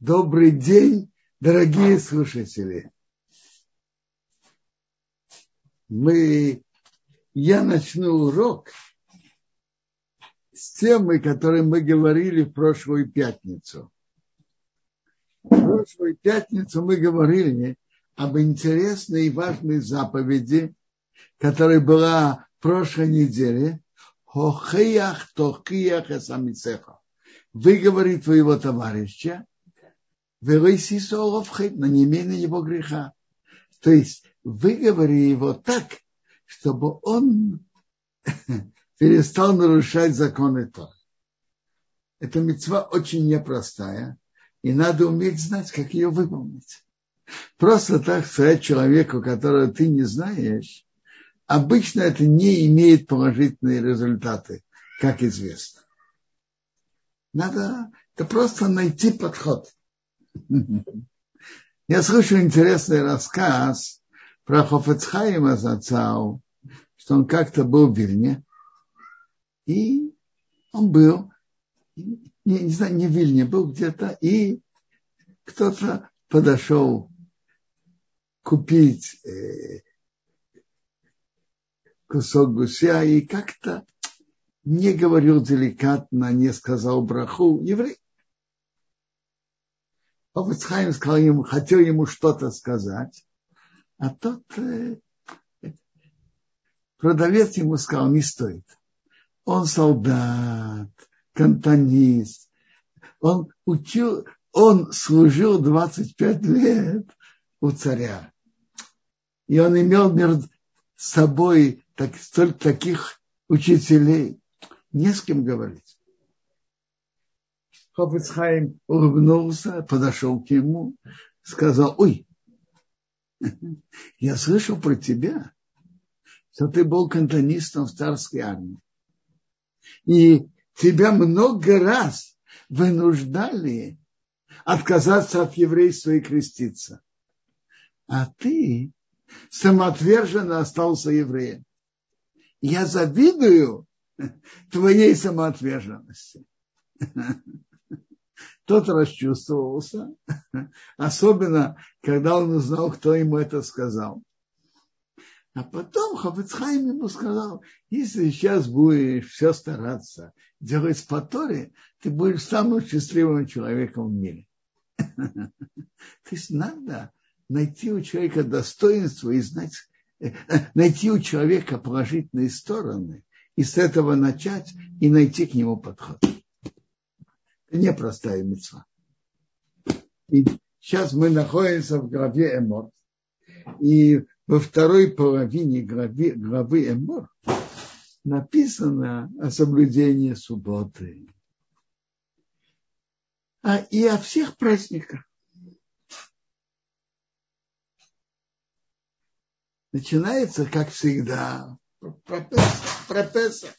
Добрый день, дорогие слушатели. Мы, я начну урок с темы, которой мы говорили в прошлую пятницу. В прошлую пятницу мы говорили об интересной и важной заповеди, которая была в прошлой неделе. Хохиях тохиях эсамицеха. Выговори твоего товарища но не имей на него греха. То есть выговори его так, чтобы он перестал нарушать законы Тора. Эта мецва очень непростая, и надо уметь знать, как ее выполнить. Просто так сказать человеку, которого ты не знаешь, обычно это не имеет положительные результаты, как известно. Надо это просто найти подход. Я слышал интересный рассказ про Хофецхайма Зацау, что он как-то был в Вильне, и он был, не, не знаю, не в Вильне, был где-то, и кто-то подошел купить э, кусок гуся и как-то не говорил деликатно, не сказал браху. Еврей, Хофицхайм сказал ему, хотел ему что-то сказать, а тот э, продавец ему сказал, не стоит. Он солдат, кантонист, он учил, он служил 25 лет у царя. И он имел между собой так, столько таких учителей. Не с кем говорить. Хофицхайм улыбнулся, подошел к нему, сказал, ой, я слышал про тебя, что ты был кантонистом в царской армии. И тебя много раз вынуждали отказаться от еврейства и креститься. А ты самоотверженно остался евреем. Я завидую твоей самоотверженности. Тот расчувствовался, особенно когда он узнал, кто ему это сказал. А потом Хафицхайм ему сказал, если сейчас будешь все стараться делать по Торе, ты будешь самым счастливым человеком в мире. То есть надо найти у человека достоинство и знать, э, найти у человека положительные стороны, и с этого начать, и найти к нему подход непростая мецва. И сейчас мы находимся в главе Эмор. И во второй половине главы, главы Эмор написано о соблюдении субботы. А и о всех праздниках. Начинается, как всегда, про Песах.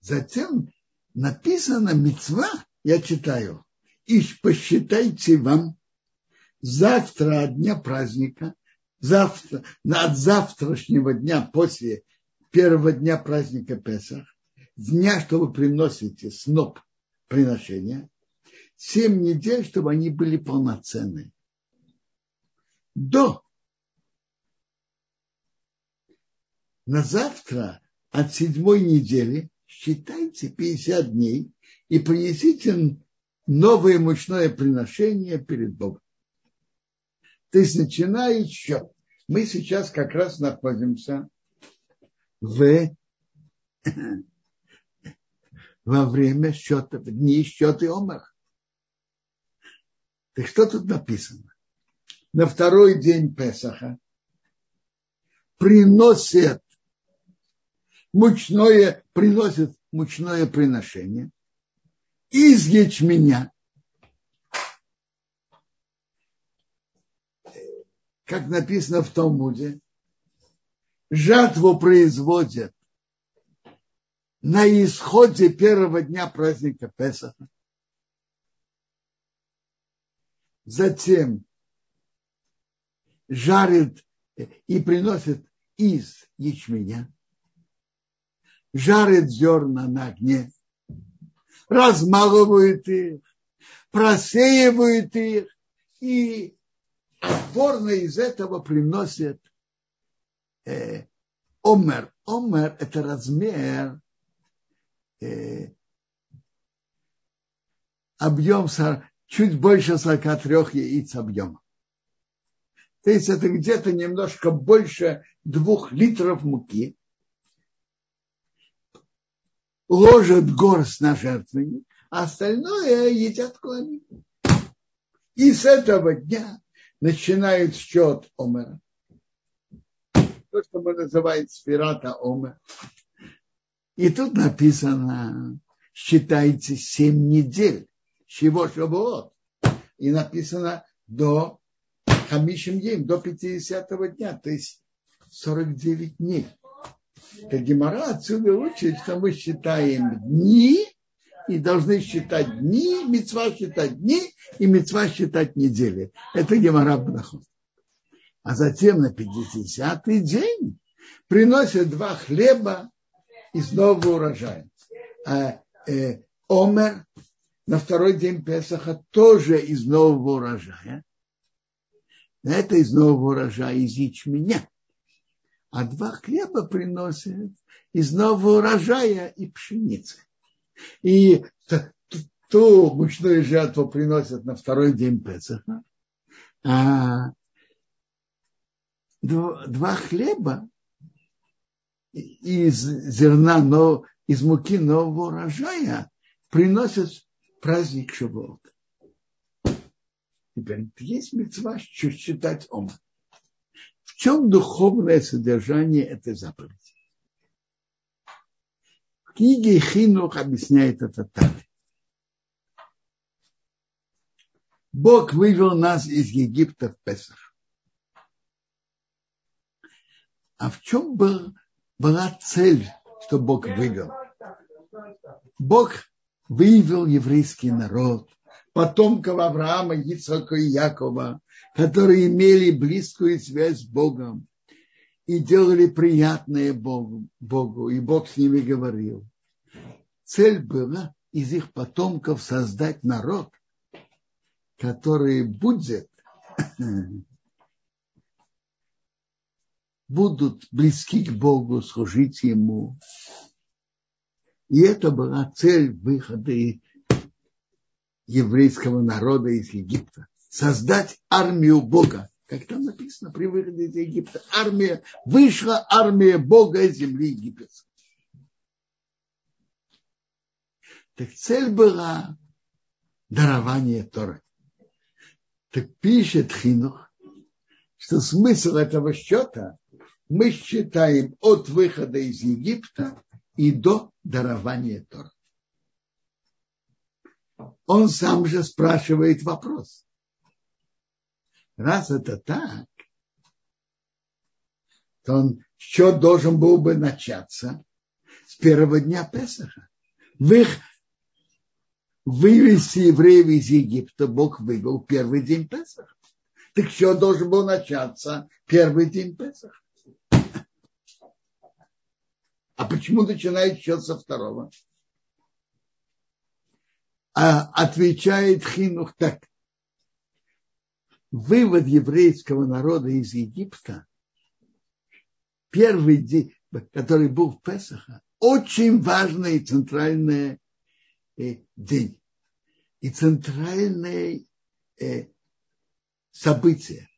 Затем написано мецва, я читаю, и посчитайте вам завтра от дня праздника, завтра, от завтрашнего дня после первого дня праздника Песах, дня, что вы приносите сноп приношения, семь недель, чтобы они были полноценные. До на завтра от седьмой недели считайте 50 дней и принесите новое мучное приношение перед Богом. То есть начиная счет. Мы сейчас как раз находимся в во время счета, в дни счета Омар. Так что тут написано? На второй день Песаха приносят мучное, приносит мучное приношение. Из ячменя, как написано в Талмуде, жатву производят на исходе первого дня праздника Песаха. Затем жарит и приносит из ячменя жарит зерна на огне, размалывает их просеивают их и отборно из этого приносят э, омер. Омер – это размер, э, объем чуть больше 43 яиц объема. То есть это где-то немножко больше двух литров муки. Ложат горсть на жертвенник, а остальное едят клани. И с этого дня начинают счет Омера. То, что мы называем сферата Омер. И тут написано, считайте семь недель. Чего Шавуот. И написано до Хамишим Ем, до 50-го дня, то есть 49 дней. Так Гемора отсюда учит, что мы считаем дни и должны считать дни, мецва считать дни и мецва считать недели. Это Гемора Бнахот. А затем на 50-й день приносят два хлеба из нового урожая. А, э, омер на второй день Песаха тоже из нового урожая. Это из нового урожая из ячменя. А два хлеба приносят из нового урожая и пшеницы. И ту мучную жертву приносят на второй день Песаха. А два хлеба из зерна, но из муки нового урожая приносят праздник Шавуот. Теперь есть мецва считать Ома. В чем духовное содержание этой заповеди? В книге Хинух объясняет это так. Бог вывел нас из Египта в Песах. А в чем был, была цель, что Бог вывел? Бог вывел еврейский народ, потомков Авраама, Ицхака и Якова, которые имели близкую связь с Богом и делали приятное Богу, Богу, и Бог с ними говорил. Цель была из их потомков создать народ, который будет будут близки к Богу, служить Ему, и это была цель выхода еврейского народа из Египта. Создать армию Бога. Как там написано при выходе из Египта. Армия, вышла армия Бога из земли египетской. Так цель была дарование Торы. Так пишет Хинух, что смысл этого счета мы считаем от выхода из Египта и до дарования Тора. Он сам же спрашивает вопрос. Раз это так, то он счет должен был бы начаться с первого дня Песаха. В их вывести евреев из Египта Бог вывел первый день Песаха. Так счет должен был начаться первый день Песаха. А почему начинает счет со второго? А отвечает Хинух так. Вывод еврейского народа из Египта, первый день, который был в Песаха, очень важный центральный э, день. И центральное э, событие.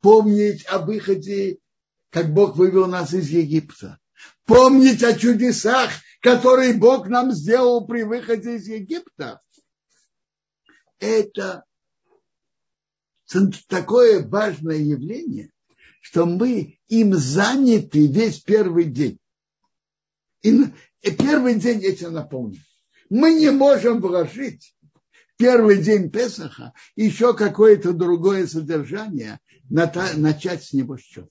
Помнить о выходе, как Бог вывел нас из Египта помнить о чудесах, которые Бог нам сделал при выходе из Египта. Это такое важное явление, что мы им заняты весь первый день. И первый день этим наполнен. Мы не можем вложить первый день Песаха еще какое-то другое содержание, начать с него счет.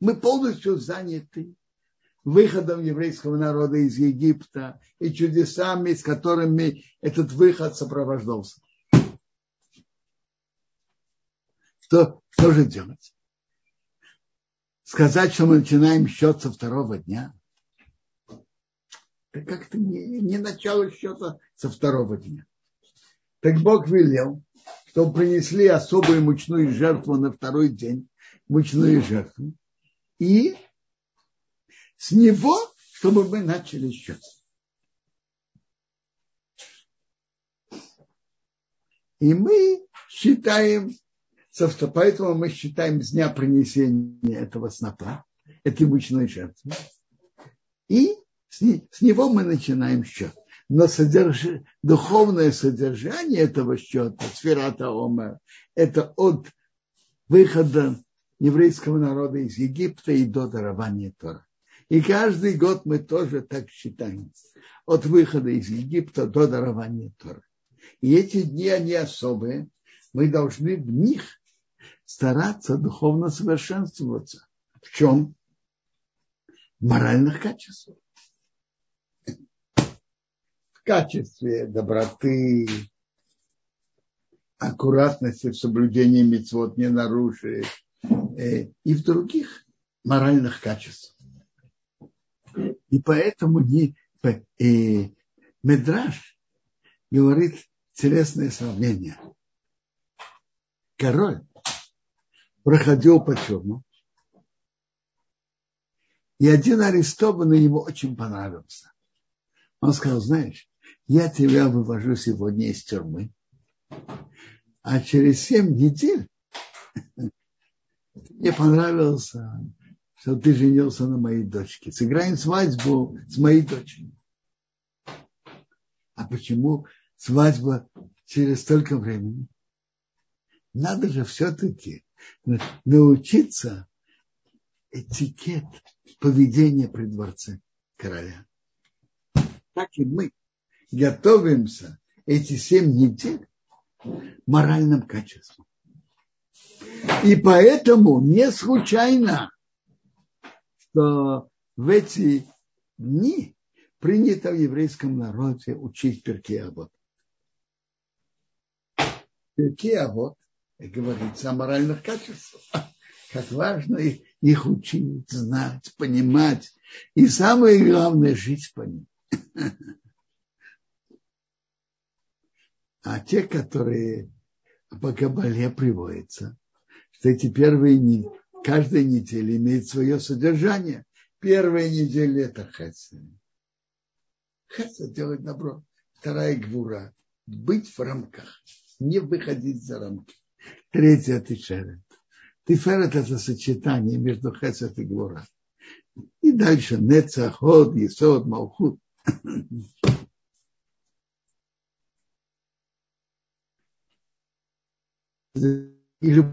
Мы полностью заняты выходом еврейского народа из Египта и чудесами, с которыми этот выход сопровождался. Что, что же делать? Сказать, что мы начинаем счет со второго дня? Это как-то не, не начало счета со второго дня. Так Бог велел, что принесли особую мучную жертву на второй день, мучную жертву, и с него, чтобы мы начали счет. И мы считаем, поэтому мы считаем с дня принесения этого снопа, этой мучной жертвы. И с, него мы начинаем счет. Но содерж... духовное содержание этого счета, сферата Омер, это от выхода еврейского народа из Египта и до дарования Тора. И каждый год мы тоже так считаем. От выхода из Египта до дарования Тора. И эти дни, они особые. Мы должны в них стараться духовно совершенствоваться. В чем? В моральных качествах. В качестве доброты, аккуратности в соблюдении мецвод не нарушить э, и в других моральных качествах. И поэтому не, э, Медраж говорит интересное сравнение. Король проходил по тюрьму, и один арестованный ему очень понравился. Он сказал, знаешь, я тебя вывожу сегодня из тюрьмы, а через семь недель мне понравился, что ты женился на моей дочке. Сыграем свадьбу с моей дочерью. А почему свадьба через столько времени? Надо же все-таки научиться этикет поведения при дворце короля. Так и мы готовимся эти семь недель моральным качеством. И поэтому не случайно, что в эти дни принято в еврейском народе учить перки Авод. Говорится о моральных качествах. Как важно их учить, знать, понимать. И самое главное, жить по ним. А те, которые по Кабале приводятся, что эти первые дни, каждая неделя имеет свое содержание. Первая неделя – это хесед. Хесед делать добро. Вторая гвура – быть в рамках, не выходить за рамки. Третья – тишерет. Тиферет – это сочетание между хесед и гвура. И дальше нецаход, есод, малхут. Или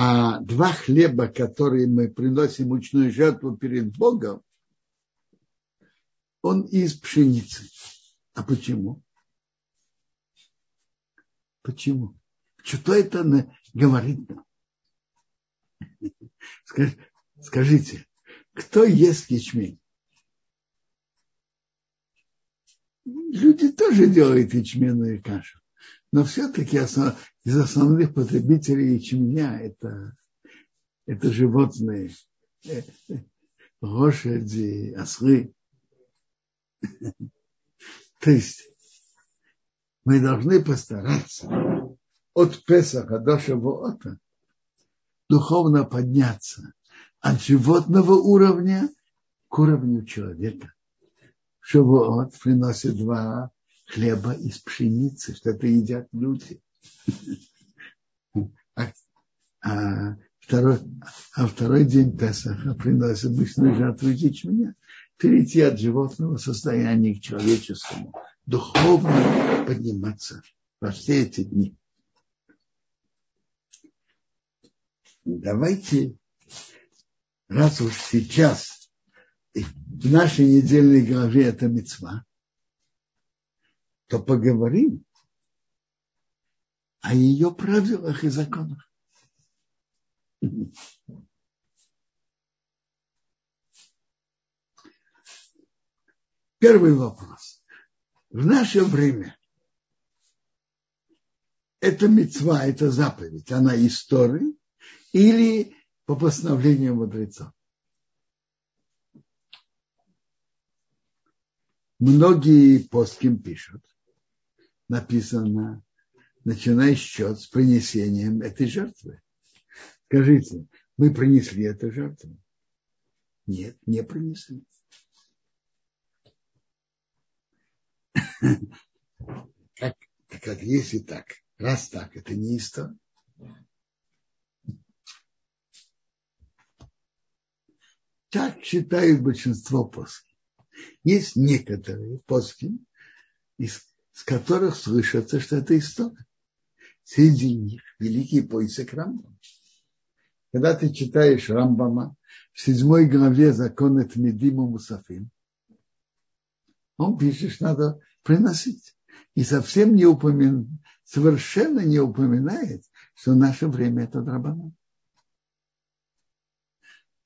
А два хлеба, которые мы приносим мучную жертву перед Богом, он из пшеницы. А почему? Почему? Что это говорит нам? Скажите, кто ест ячмень? Люди тоже делают ячменную кашу. Но все-таки основ, из основных потребителей ячменя это, это животные, лошади, ослы. То есть мы должны постараться от Песаха до Шавуота духовно подняться от животного уровня к уровню человека. Шавуот приносит два хлеба из пшеницы, что это едят люди. А, а, второй, а второй день Песаха приносит обычную жертву ячменя. Перейти от животного состояния к человеческому. Духовно подниматься во все эти дни. Давайте, раз уж сейчас в нашей недельной главе это мецва, то поговорим о ее правилах и законах. Первый вопрос. В наше время это мецва, это заповедь, она история или по постановлению мудрецов. Многие постким пишут, написано, начиная счет с принесением этой жертвы. Скажите, мы принесли эту жертву? Нет, не принесли. Как, как если так, раз так, это не история. Так считают большинство плоских. Есть некоторые плоские, из, с которых слышится, что это история. Среди них великий поиск Рамбам. Когда ты читаешь Рамбама в седьмой главе закона Тмедиму Мусафим, он пишет, что надо приносить. И совсем не упоминает, совершенно не упоминает, что наше время это драбанан.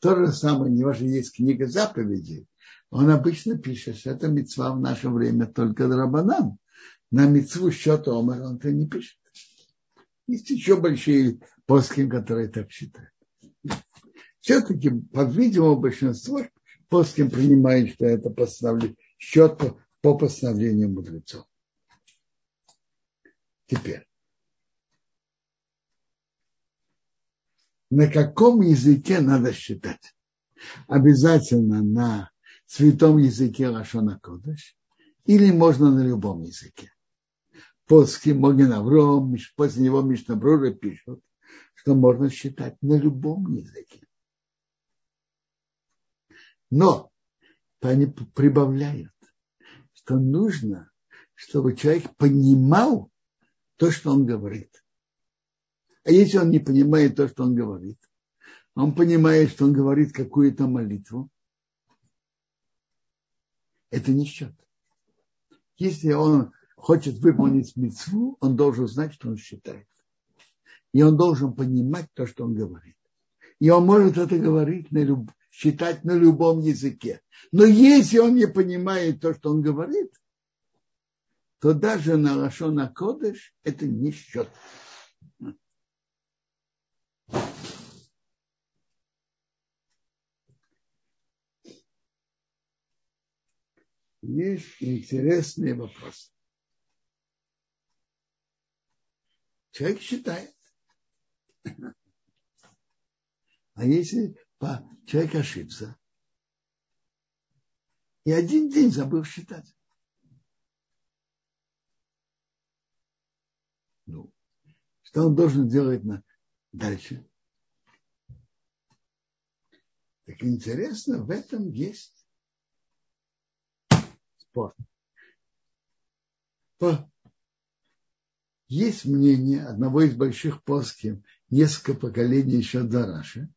То же самое, у него же есть книга заповедей. Он обычно пишет, что это мецва в наше время только драбанан. На мецву счета Омар он это не пишет. Есть еще большие плоским, которые так считают. Все-таки, по-видимому, большинство плоским принимает, что это постановление, счет по, по постановлению мудрецов. Теперь. на каком языке надо считать? Обязательно на святом языке Лашона Кодыш или можно на любом языке. После Моген Авром, после него Мишнабрура пишут, что можно считать на любом языке. Но они прибавляют, что нужно, чтобы человек понимал то, что он говорит. А если он не понимает то, что он говорит, он понимает, что он говорит какую-то молитву, это не счет. Если он хочет выполнить мецву, он должен знать, что он считает. И он должен понимать то, что он говорит. И он может это говорить, на люб... считать на любом языке. Но если он не понимает то, что он говорит, то даже на Лашона Кодыш это не счет. есть интересный вопрос. Человек считает. А если человек ошибся, и один день забыл считать. Ну, что он должен делать на... дальше? Так интересно, в этом есть спор. Есть мнение одного из больших плоских, несколько поколений еще до Раши,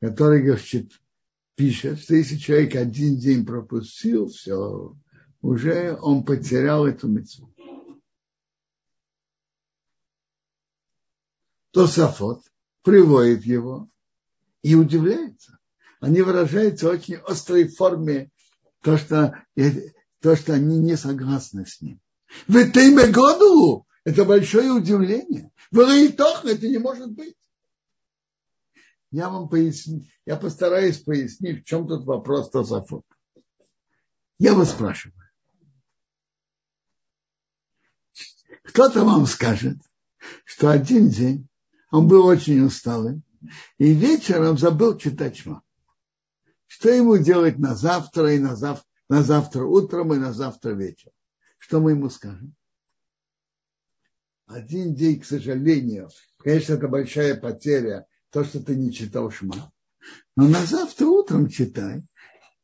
который говорит, пишет, что если человек один день пропустил, все, уже он потерял эту мецву. То Сафот приводит его и удивляется. Они выражаются в очень острой форме то, что то, что они не согласны с ним. В этой году это большое удивление. В Раитох это не может быть. Я вам поясню, я постараюсь пояснить, в чем тут вопрос Тософот. Я вас спрашиваю. Кто-то вам скажет, что один день он был очень усталый, и вечером забыл читать шма. Что ему делать на завтра и на завтра? на завтра утром и на завтра вечером. Что мы ему скажем? Один день, к сожалению, конечно, это большая потеря, то, что ты не читал Шма. Но на завтра утром читай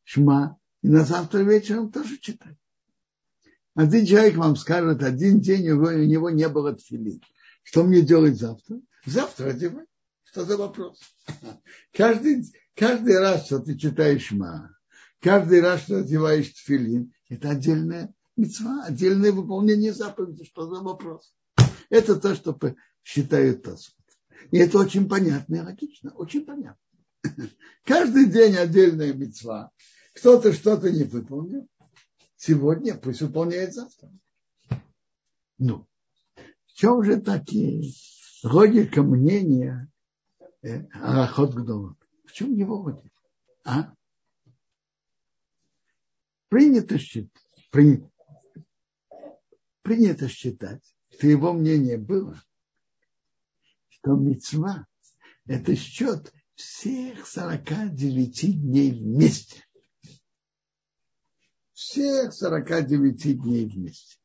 Шма, и на завтра вечером тоже читай. Один человек вам скажет, один день у него не было тфилин. Что мне делать завтра? Завтра одевай. Что за вопрос? Каждый, каждый раз, что ты читаешь Шма, Каждый раз, что одеваешь тфилин, это отдельная мецва, отдельное выполнение заповеди. Что за вопрос? Это то, что считают Тосфот. И это очень понятно и логично, очень понятно. Каждый день отдельная мецва. Кто-то что-то не выполнил. Сегодня пусть выполняет завтра. Ну, в чем же такие логика мнения э, Арахот Гдолот? В чем его мотив? А? Принято считать, при, принято считать, что его мнение было, что мецва – это счет всех 49 дней вместе. Всех 49 дней вместе.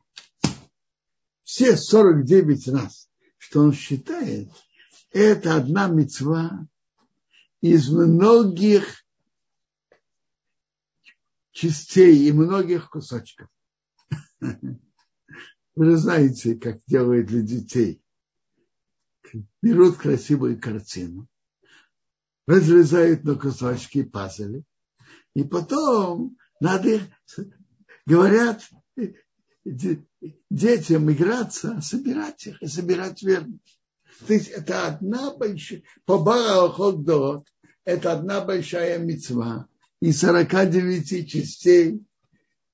Все 49 раз, что он считает, это одна мецва из многих частей и многих кусочков. Вы же знаете, как делают для детей. Берут красивую картину, разрезают на кусочки пазли, и потом надо говорят детям играться, собирать их и собирать верно. То есть это одна большая, по Барахот это одна большая мецва и 49 частей.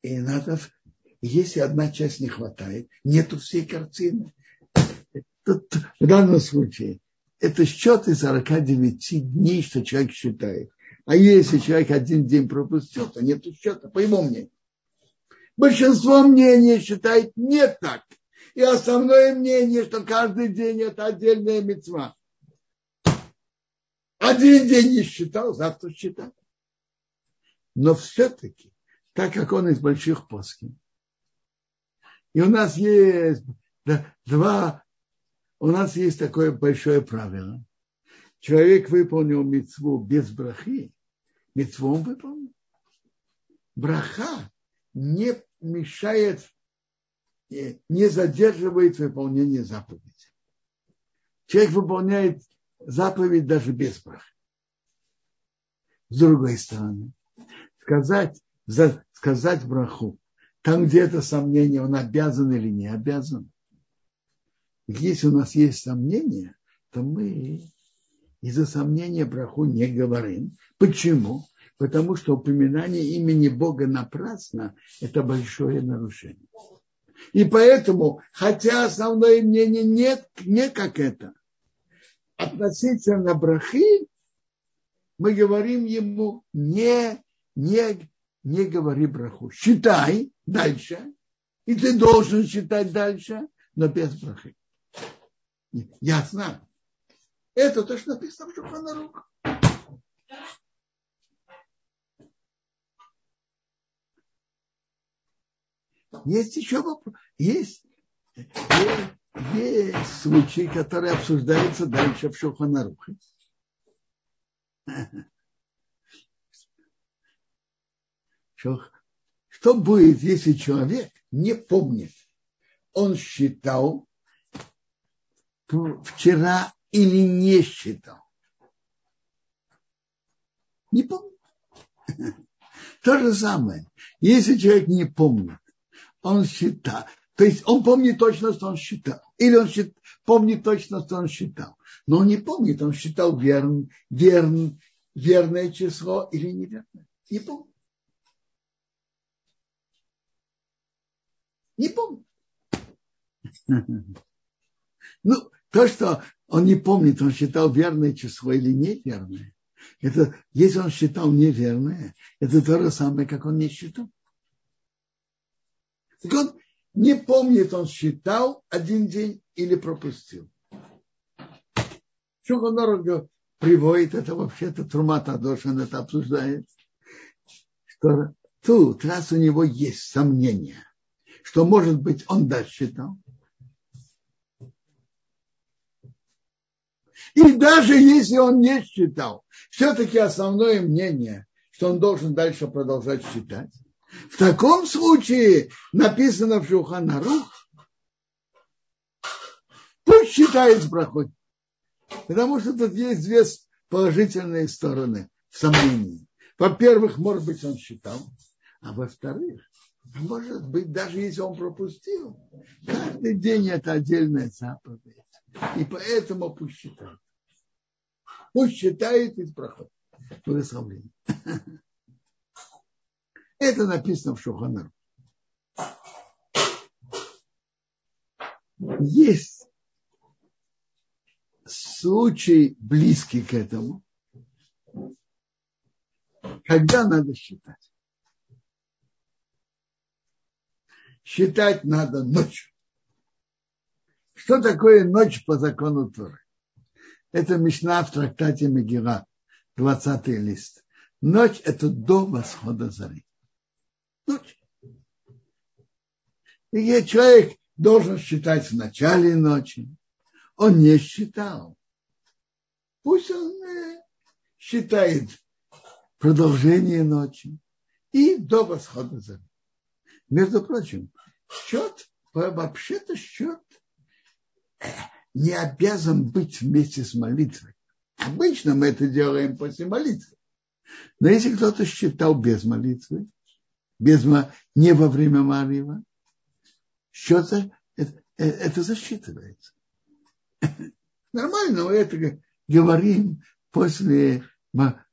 И надо, если одна часть не хватает, нету всей картины. Тут, в данном случае это счет из 49 дней, что человек считает. А если человек один день пропустил, то нет счета, по его мнению. Большинство мнений считает не так. И основное мнение, что каждый день это отдельная мецва. Один день не считал, завтра считал. Но все-таки, так как он из больших плоских, и у нас есть два, у нас есть такое большое правило. Человек выполнил мецву без брахи, мецву он выполнил. Браха не мешает, не задерживает выполнение заповеди. Человек выполняет заповедь даже без браха. С другой стороны, сказать, за, сказать браху, там, где это сомнение, он обязан или не обязан. Если у нас есть сомнения, то мы из-за сомнения браху не говорим. Почему? потому что упоминание имени Бога напрасно – это большое нарушение. И поэтому, хотя основное мнение нет, не как это, относительно брахи, мы говорим ему не, не, не говори браху. Считай дальше, и ты должен считать дальше, но без брахи. Ясно? Это то, что написано в Шуханарух. Есть еще вопрос. Есть, есть, есть случаи, которые обсуждаются дальше в Шуханарухе. Что будет, если человек не помнит? Он считал вчера или не считал? Не помнит. То же самое. Если человек не помнит, он считал. То есть он помнит точно, что он считал. Или он счит, помнит точно, что он считал. Но он не помнит, он считал верн, верн, верное число или неверное. Не помнит. Не помнит. Ну, то, что он не помнит, он считал верное число или неверное, это, если он считал неверное, это то же самое, как он не считал. Так он не помнит, он считал один день или пропустил. Шуханорг приводит, это вообще-то Трумата Дошин это обсуждает, что тут, раз у него есть сомнения, что, может быть, он дальше считал, И даже если он не считал, все-таки основное мнение, что он должен дальше продолжать считать, в таком случае написано в Шуханарух, пусть считает с. Потому что тут есть две положительные стороны в сомнении. Во-первых, может быть, он считал, а во-вторых, может быть, даже если он пропустил, каждый день это отдельная заповедь. И поэтому пусть считает. Пусть считает из прохода. Благословление. Это написано в Шуханару. Есть случай близкий к этому, когда надо считать? Считать надо ночью. Что такое ночь по закону Торы? Это Мишна в трактате Мегила, 20 лист. Ночь – это до восхода зари. Ночь. И человек должен считать в начале ночи. Он не считал. Пусть он э, считает продолжение ночи и до восхода зари. Между прочим, счет, вообще-то счет э, не обязан быть вместе с молитвой. Обычно мы это делаем после молитвы. Но если кто-то считал без молитвы, без, не во время молитвы, счет это, это засчитывается. Нормально, мы это говорим после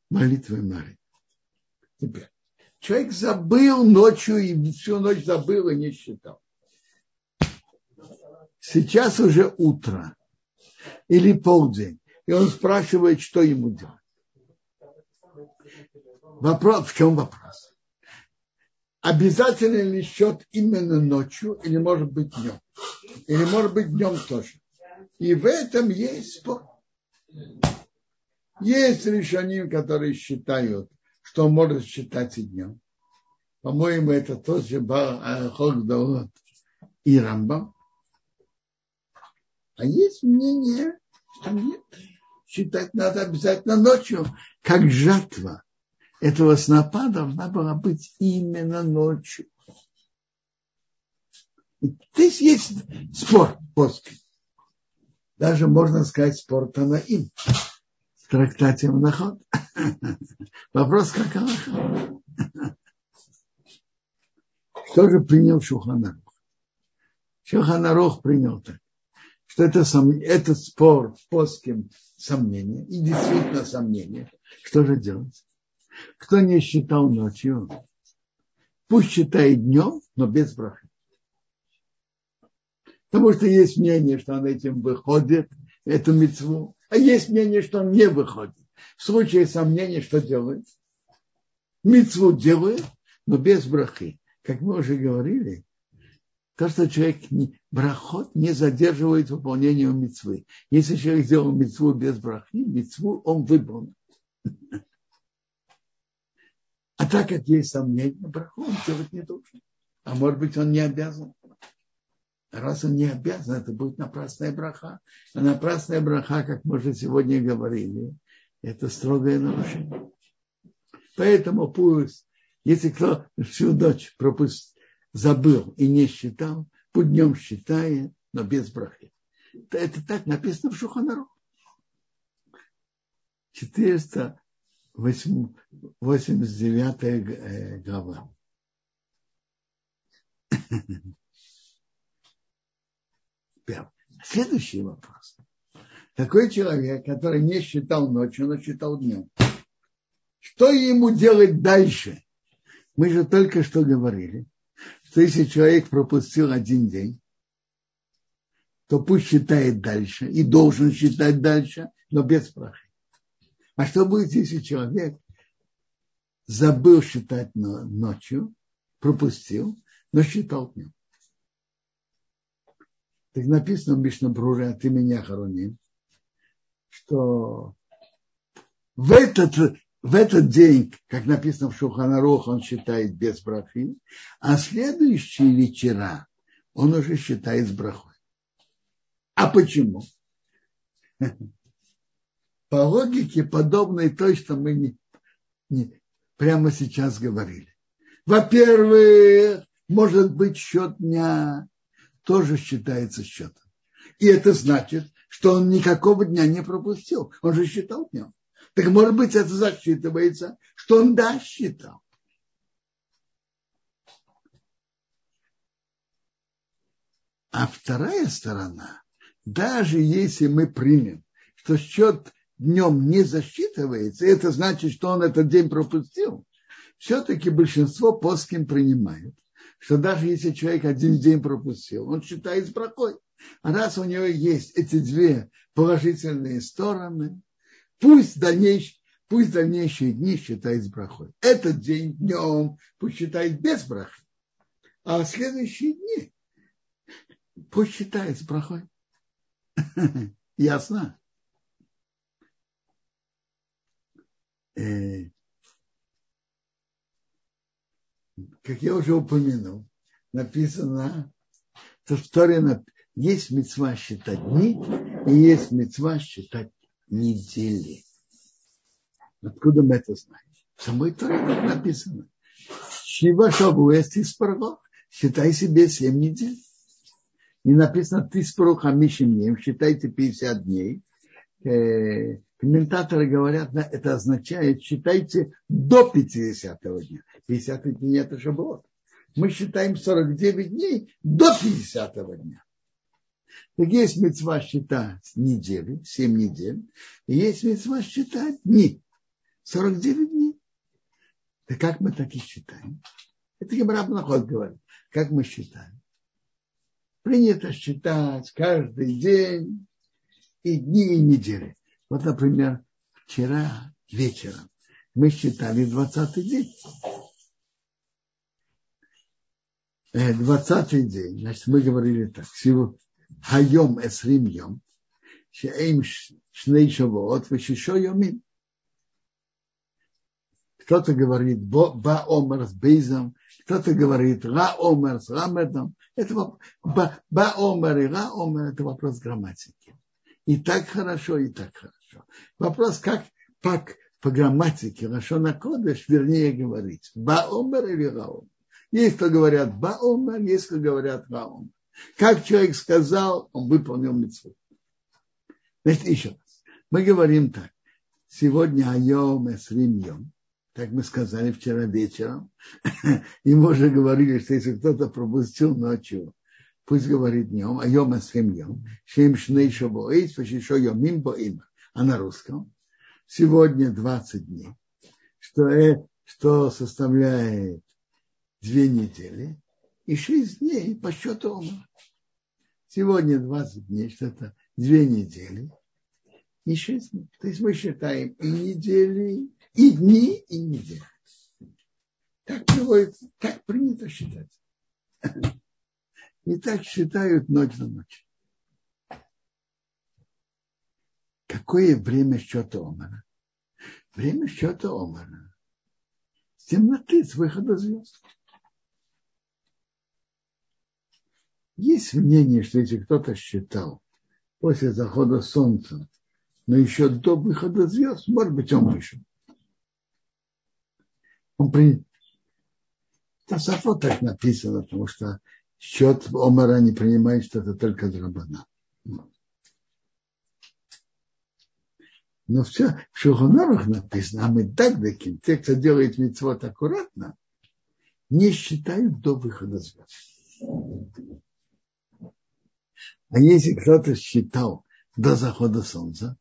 молитвы Марии. Теперь, человек забыл ночью и всю ночь забыл и не считал. Сейчас уже утро или полдень, и он спрашивает, что ему делать. Вопрос, в чем вопрос? Обязательно ли счет именно ночью или может быть днем? Или может быть днем тоже? И в этом есть спор. Есть решения, которые считают, что он может считать и днем. По-моему, это тоже Хогдаот и Рамбам. А есть мнение, что нет. Считать надо обязательно ночью, как жатва этого снопа должна была быть именно ночью. Здесь есть спор после. Даже можно сказать спор Танаим в трактате Мнахот. Вопрос, как Аллаха. Кто же принял Шуханарух? Шуханарух принял так что это, сом... это спор в плоском сомнении, и действительно сомнение. Что же делать? Кто не считал ночью, пусть считает днем, но без брахи. Потому что есть мнение, что он этим выходит, эту мецву, а есть мнение, что он не выходит. В случае сомнения, что делает? Мецву делает, но без брахи. Как мы уже говорили, то, что человек не, брахот не задерживает выполнение мецвы. Если человек сделал мецву без брахи, мецву он выполнил. А так как есть сомнения, браху он делать не должен. А может быть, он не обязан. Раз он не обязан, это будет напрасная браха. А напрасная браха, как мы уже сегодня говорили, это строгое нарушение. Поэтому пусть, если кто всю ночь пропустит, забыл и не считал, по днем считает, но без брахи. Это так написано в Шуханару. 489 э, глава. Следующий вопрос. Такой человек, который не считал ночью, но считал днем. Что ему делать дальше? Мы же только что говорили, что если человек пропустил один день, то пусть считает дальше и должен считать дальше, но без прахи. А что будет, если человек забыл считать ночью, пропустил, но считал днем? Так написано в Мишнабруре, а ты меня хороним, что в этот в этот день, как написано в Шуханарох, он считает без брахи, а следующие вечера он уже считает с брахой. А почему? По логике, подобной той, что мы не, не, прямо сейчас говорили. Во-первых, может быть, счет дня тоже считается счетом. И это значит, что он никакого дня не пропустил. Он же считал днем. Так может быть, это засчитывается, что он да считал. А вторая сторона, даже если мы примем, что счет днем не засчитывается, это значит, что он этот день пропустил, все-таки большинство плоским принимают, что даже если человек один день пропустил, он считает бракой. А раз у него есть эти две положительные стороны, Пусть дальнейшее, пусть дальнейшие дни считает с брахой. Этот день днем пусть считает без брахи. А следующие дни пусть считает с брахой. Ясно? Э, как я уже упомянул, написано, что в Торе есть мецва считать дни и есть мецва считать недели. Откуда мы это знаем? В самой Торе так написано. Шива Шабуэс Тиспарго. Считай себе 7 недель. Не написано Тиспару Хамишим считайте 50 дней. Э, комментаторы говорят, это означает, считайте до 50 дня. 50 дней это же было. Мы считаем 49 дней до 50 дня. Так есть мецва считать недели, 7 недель, и есть мецва считать дни, 49 дней. Так как мы так и считаем? Это Гемраб Наход говорит. Как мы считаем? Принято считать каждый день и дни, и недели. Вот, например, вчера вечером мы считали 20 день. 20 э, день, значит, мы говорили так, всего Хайом Эсрим Йом, Шеэм Шней Шавуот, Вешишо Йомим. Кто-то говорит Ба Омер с Бейзом, кто-то говорит Ра Омер с Рамедом. Это ба Омер и Ра Омер – это вопрос грамматики. И так хорошо, и так хорошо. Вопрос, как, как по грамматике Лашона Кодыш, вернее говорить, Ба Омер или Ра Омер. Есть, кто говорят Ба Омер, есть, кто говорят Ра Омер. Как человек сказал, он выполнил митцву. Значит, еще раз. Мы говорим так. Сегодня Айом Эсрим Йом. Так мы сказали вчера вечером. И мы уже говорили, что если кто-то пропустил ночью, пусть говорит днем, Айом Эсрим Йом. Шем Шней Шабоэйс, Пашишо Йомим Боим. А на русском. Сегодня 20 дней. Что, э, что составляет две недели и шесть дней по счету Омара. Сегодня 20 дней, что это две недели и шесть дней. То есть мы считаем и недели, и дни, и недели. Так приводится, так принято считать. И так считают ночь на ночь. Какое время счета Омара? Время счета Омара. С темноты, с выхода звезд. Есть мнение, что если кто-то считал после захода солнца, но еще до выхода звезд, может быть, он вышел. Он при... Тасафо так написано, потому что счет Омара не принимает, что это только драбана. Но все в Шухонорах написано, а мы так даким, те, кто делает митцвот аккуратно, не считают до выхода звезд. А если кто-то считал до захода солнца,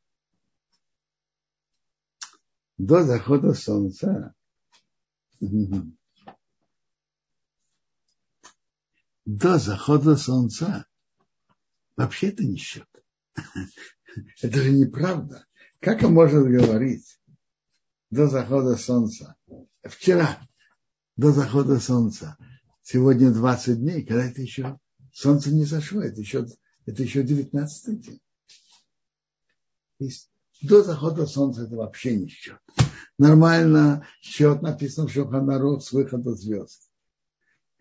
до захода солнца, до захода солнца вообще это не счет. Это же неправда. Как он может говорить до захода солнца? Вчера до захода солнца. Сегодня 20 дней, когда это еще солнце не зашло, это еще это еще 19 день. до захода солнца это вообще не счет. Нормально счет написан в Шоханарот с выхода звезд.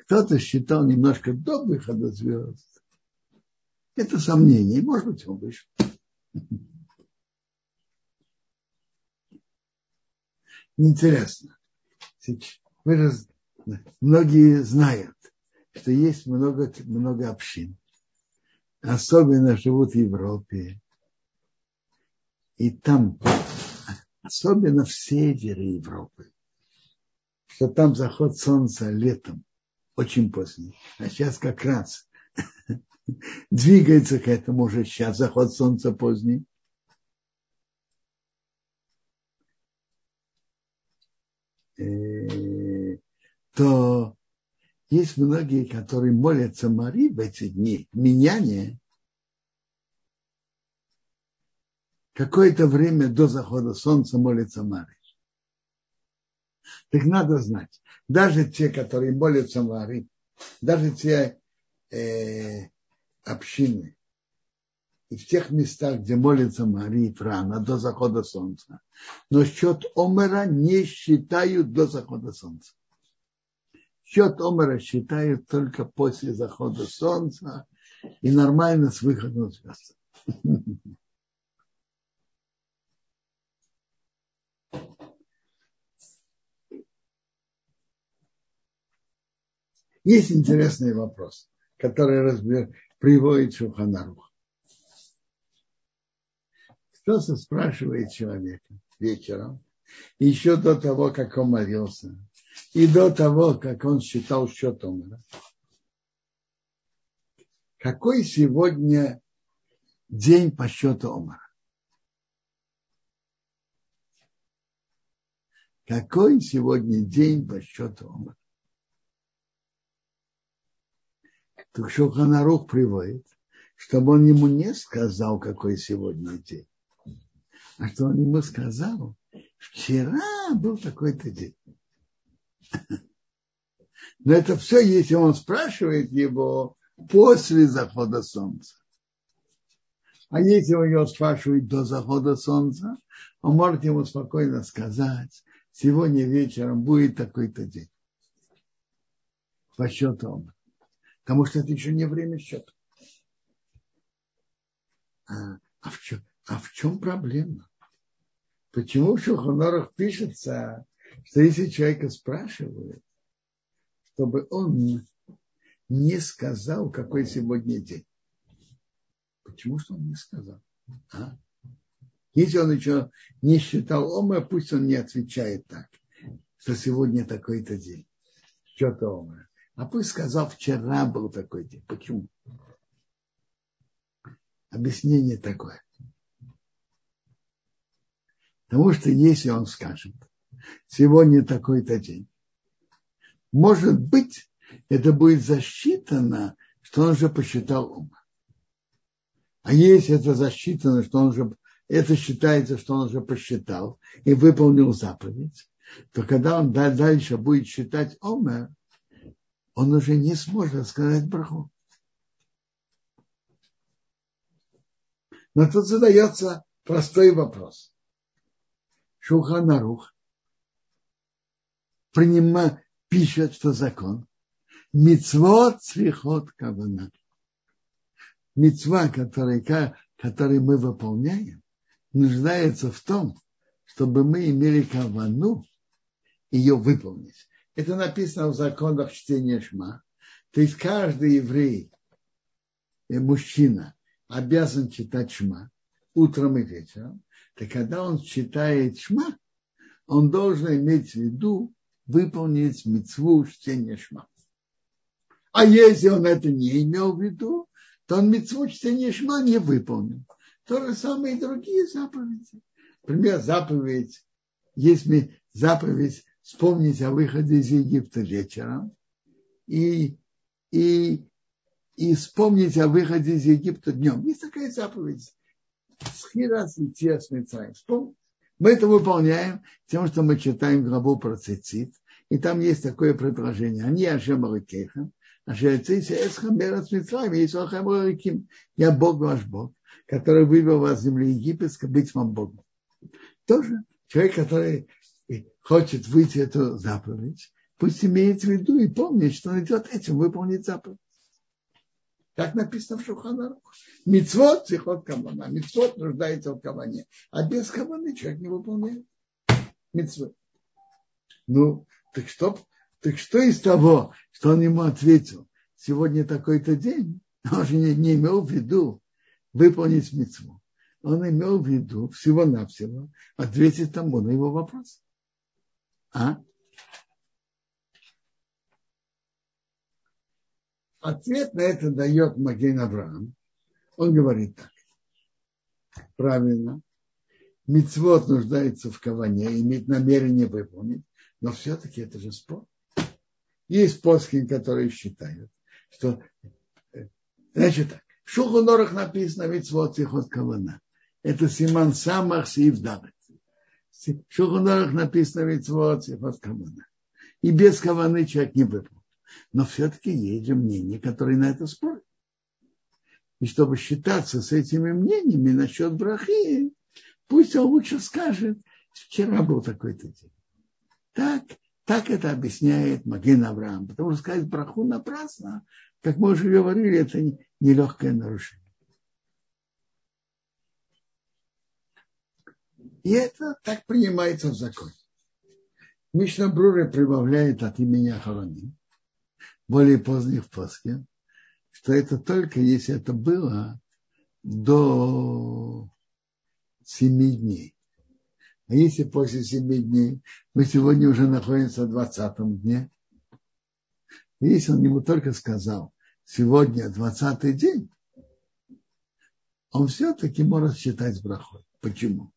Кто-то считал немножко до выхода звезд. Это сомнение. Может быть, он вышел. Интересно. Вы же, многие знают, что есть много, много общин особенно живут в Европе. И там, особенно в севере Европы, что там заход солнца летом очень поздний. А сейчас как раз двигается к этому уже сейчас заход солнца поздний. Э, то есть многие, которые молятся Мари в эти дни, меняне, какое-то время до захода солнца молится Мари. Так надо знать, даже те, которые молятся Мари, даже те э, общины, и в тех местах, где молится Мария Франа до захода солнца. Но счет Омера не считают до захода солнца. Счет Омера считают только после захода солнца и нормально с выходом звезд. Есть интересный вопрос, который разбер, приводит Шуханарух. Кто-то спрашивает человека вечером, еще до того, как он молился, и до того, как он считал счет умера. Какой сегодня день по счету умера? Какой сегодня день по счету умера? Так Шуханарух приводит, чтобы он ему не сказал, какой сегодня день. А что он ему сказал? Вчера был такой-то день. Но это все, если он спрашивает его после захода солнца. А если он его спрашивает до захода солнца, он может ему спокойно сказать, сегодня вечером будет такой-то день. По счету он. Потому что это еще не время счета. А, а, в, чем, а в чем проблема? Почему в Шуханорах пишется, что если человека спрашивают, чтобы он не сказал, какой сегодня день. Почему что он не сказал? А? Если он еще не считал Ома, пусть он не отвечает так, что сегодня такой-то день. Что-то Ома. А пусть сказал, вчера был такой день. Почему? Объяснение такое. Потому что если он скажет, сегодня такой-то день, может быть, это будет засчитано, что он уже посчитал ума. А если это засчитано, что он уже, это считается, что он уже посчитал и выполнил заповедь, то когда он дальше будет считать омер, он уже не сможет сказать браху. Но тут задается простой вопрос. Шуханарух принимает, пишет, что закон. Мицвот свихот кавана. Мицва, который, который мы выполняем, нуждается в том, чтобы мы имели кавану ее выполнить. Это написано в законах чтения Шма. То есть каждый еврей, мужчина, обязан читать Шма утром и вечером. Так когда он читает Шма, он должен иметь в виду выполнить мецву чтения Шма. А если он это не имел в виду, то он мецву чтения Шма не выполнил. То же самое и другие заповеди. Например, заповедь, есть заповедь вспомнить о выходе из Египта вечером и, и, и вспомнить о выходе из Египта днем. Есть такая заповедь. Схирас и Тиас. Мы это выполняем тем, что мы читаем главу про цицит, и там есть такое предложение. Они Ашем Алаким. Я Бог ваш Бог, который вывел вас из земли египетской, быть вам Богом. Тоже человек, который хочет выйти эту заповедь, пусть имеет в виду и помнит, что он идет этим выполнить заповедь. Как написано в Шуханарухе. Мицвод психот кавана. Мицвод нуждается в каване. А без каваны человек не выполняет. Мицвод. Ну, так что, так что из того, что он ему ответил, сегодня такой-то день, он же не, не имел в виду выполнить мицву. Он имел в виду всего-навсего ответить тому на его вопрос. А? Ответ на это дает Маген Авраам. Он говорит так. Правильно. Мицвод нуждается в каване, имеет намерение выполнить, но все-таки это же спор. Есть плоские, которые считают, что... Значит так, в Шухунорах написано мицвод и ход кавана. Это Симан Самах Сиев Давид. В Шуханарах написано ведь вот от Кавана. И без Каваны человек не выполнил. Но все-таки есть же мнения, которые на это спорят. И чтобы считаться с этими мнениями насчет брахи, пусть он лучше скажет, вчера был такой-то день. Так, так это объясняет Маген Авраам. Потому что сказать браху напрасно, как мы уже говорили, это нелегкое нарушение. И это так принимается в законе. Мишна Бруре прибавляет от имени Ахароним, более поздних Пасхе, что это только если это было до семи дней. А если после семи дней, мы сегодня уже находимся в двадцатом дне, если он ему только сказал, сегодня двадцатый день, он все-таки может считать брахой. Почему?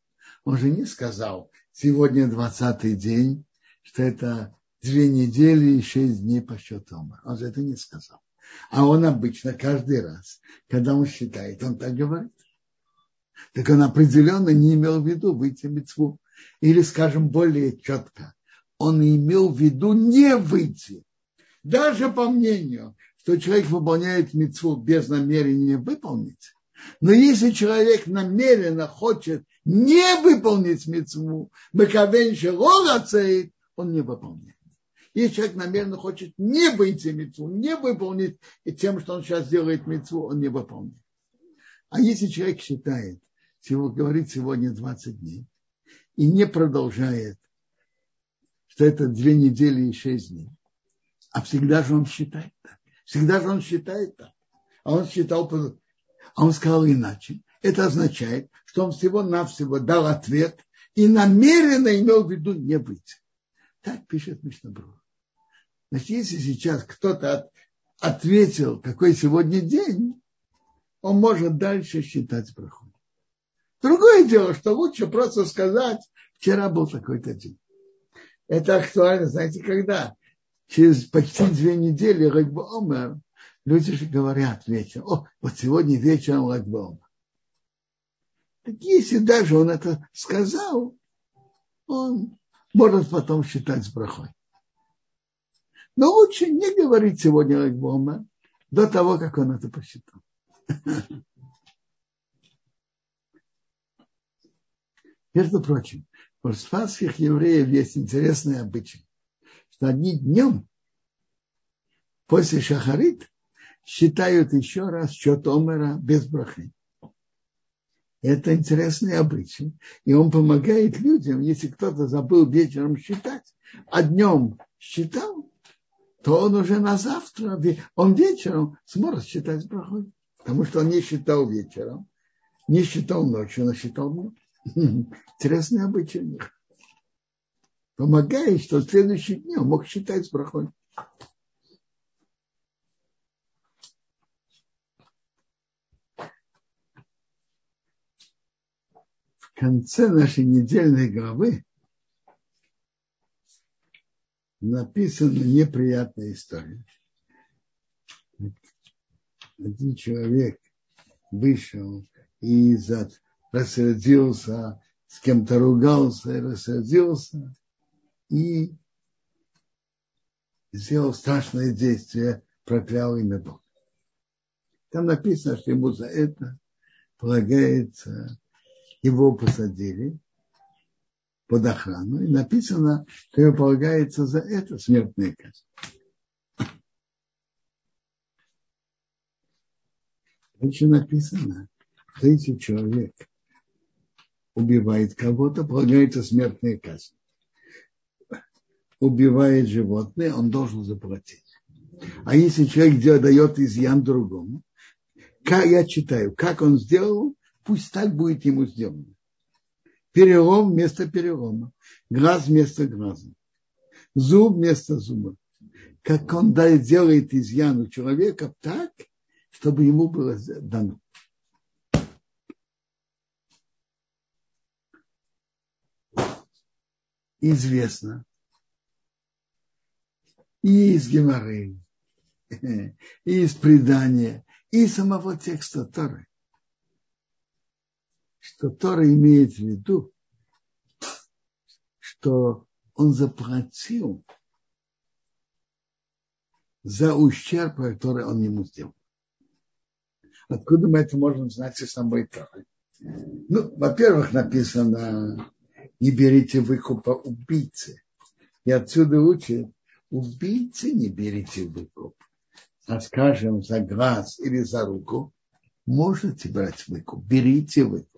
Он же не сказал, сегодня двадцатый день, что это две недели и шесть дней по счету Омар. Он же это не сказал. А он обычно каждый раз, когда он считает, он так говорит. Так он определенно не имел в виду выйти мецву. Или, скажем, более четко, он имел в виду не выйти. Даже по мнению, что человек выполняет мецву без намерения выполнить. Но если человек намеренно хочет не выполнить мецву, он не выполняет. Если человек намеренно хочет не выйти мецву, не выполнить тем, что он сейчас делает мецву, он не выполнит. А если человек считает, всего, говорит сегодня 20 дней, и не продолжает, что это две недели и шесть дней, а всегда же он считает так. Всегда же он считает так. А он считал, а он сказал иначе. Это означает, что он всего-навсего дал ответ и намеренно имел в виду не быть. Так пишет Мишнабрур. Значит, если сейчас кто-то от, ответил, какой сегодня день, он может дальше считать браху. Другое дело, что лучше просто сказать, вчера был такой-то день. Это актуально, знаете, когда? Через почти две недели Рагба Омер, люди же говорят вечером, о, вот сегодня вечером Рагба Омер. Так если даже он это сказал, он может потом считать с брахой. Но лучше не говорить сегодня Рагба до того, как он это посчитал. Между прочим, у испанских евреев есть интересный обычай, что они днем после шахарит считают еще раз счет Омера без брахи. Это интересный обычай. И он помогает людям, если кто-то забыл вечером считать, а днем считал, то он уже на завтра, он вечером сможет считать брахой. Потому что он не считал вечером, не считал ночью, но считал днем. Интересный обычай у них. Помогает, что в следующий день он мог считать с брахой. Конце нашей недельной главы написана неприятная история. Один человек вышел и рассердился, с кем-то ругался, рассердился и сделал страшное действие, проклял имя Бога. Там написано, что ему за это полагается, его посадили под охрану, и написано, что ему полагается за это смертная казнь. Дальше написано, что если человек убивает кого-то, полагается смертная казнь. Убивает животное, он должен заплатить. А если человек дает изъян другому, как я читаю, как он сделал, пусть так будет ему сделано. Перелом вместо перелома, глаз вместо глаза, зуб вместо зуба. Как он делает изъян у человека так, чтобы ему было дано. известно и из Геморрей, и из предания, и самого текста Торы, что Тора имеет в виду, что он заплатил за ущерб, который он ему сделал. Откуда мы это можем знать из самой Торы? Ну, во-первых, написано, не берите выкупа убийцы. И отсюда учит, убийцы не берите выкуп. А скажем, за глаз или за руку, можете брать выкуп, берите выкуп.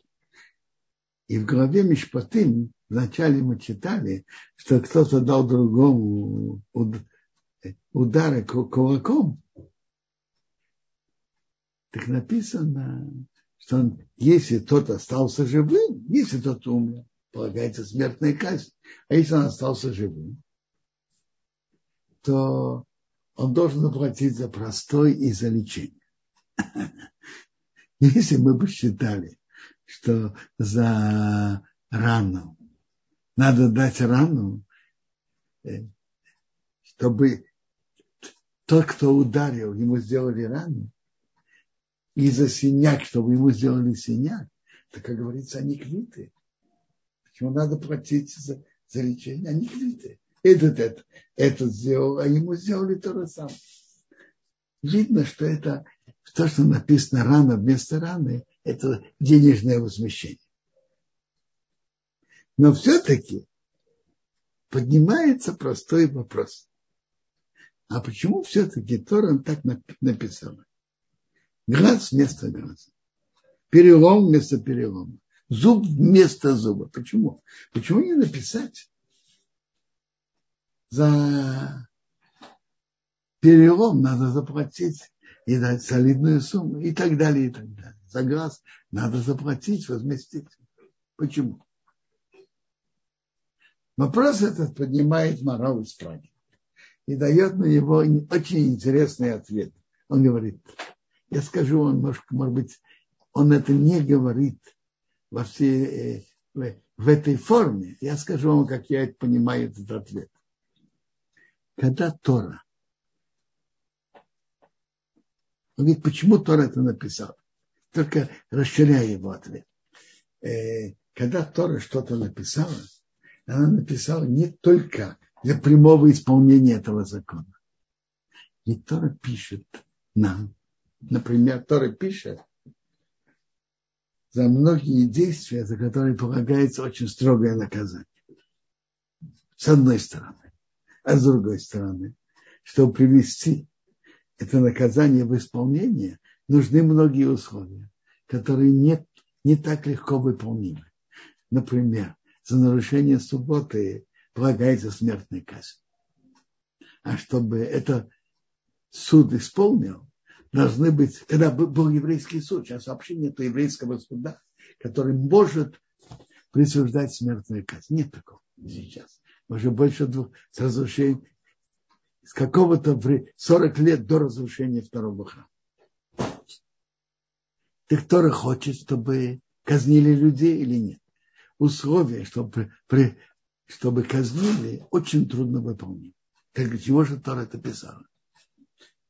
И в главе Мишпатым вначале мы читали, что кто-то дал другому удары кулаком, так написано, что он, если тот остался живым, если тот умер, полагается смертная казнь. А если он остался живым, то он должен заплатить за простой и за лечение. Если мы бы считали, что за рану надо дать рану, э, чтобы тот, кто ударил, ему сделали рану, и за синяк, чтобы ему сделали синяк, то, как говорится, они квиты. Почему надо платить за, за лечение? Они квиты. Этот, этот, этот сделал, а ему сделали то же самое. Видно, что это то, что написано рано вместо раны, это денежное возмещение. Но все-таки поднимается простой вопрос. А почему все-таки Торан так написано? Глаз вместо глаза. Перелом вместо перелома. Зуб вместо зуба. Почему? Почему не написать за перелом надо заплатить и дать солидную сумму и так далее, и так далее. За глаз надо заплатить, возместить. Почему? Вопрос этот поднимает Марал из Праги и дает на него очень интересный ответ. Он говорит, я скажу вам немножко, может быть, он это не говорит во всей, э, в этой форме. Я скажу вам, как я понимаю этот ответ. Когда Тора, он говорит, почему Тора это написал? Только расширяя его ответ. Э, когда Тора что-то написала, она написала не только для прямого исполнения этого закона. И Тора пишет нам, например, Тора пишет за многие действия, за которые полагается очень строгое наказание. С одной стороны. А с другой стороны, чтобы привести это наказание в исполнение, нужны многие условия, которые не, не так легко выполнимы. Например, за нарушение субботы полагается смертная казнь. А чтобы это суд исполнил, должны быть, когда был еврейский суд, сейчас вообще нет еврейского суда, который может присуждать смертную казнь. Нет такого сейчас. Уже больше двух с разрушением, с какого-то 40 лет до разрушения второго храма. Ты кто хочет, чтобы казнили людей или нет? Условия, чтобы, при, чтобы казнили, очень трудно выполнить. Так для чего же Тора это писала?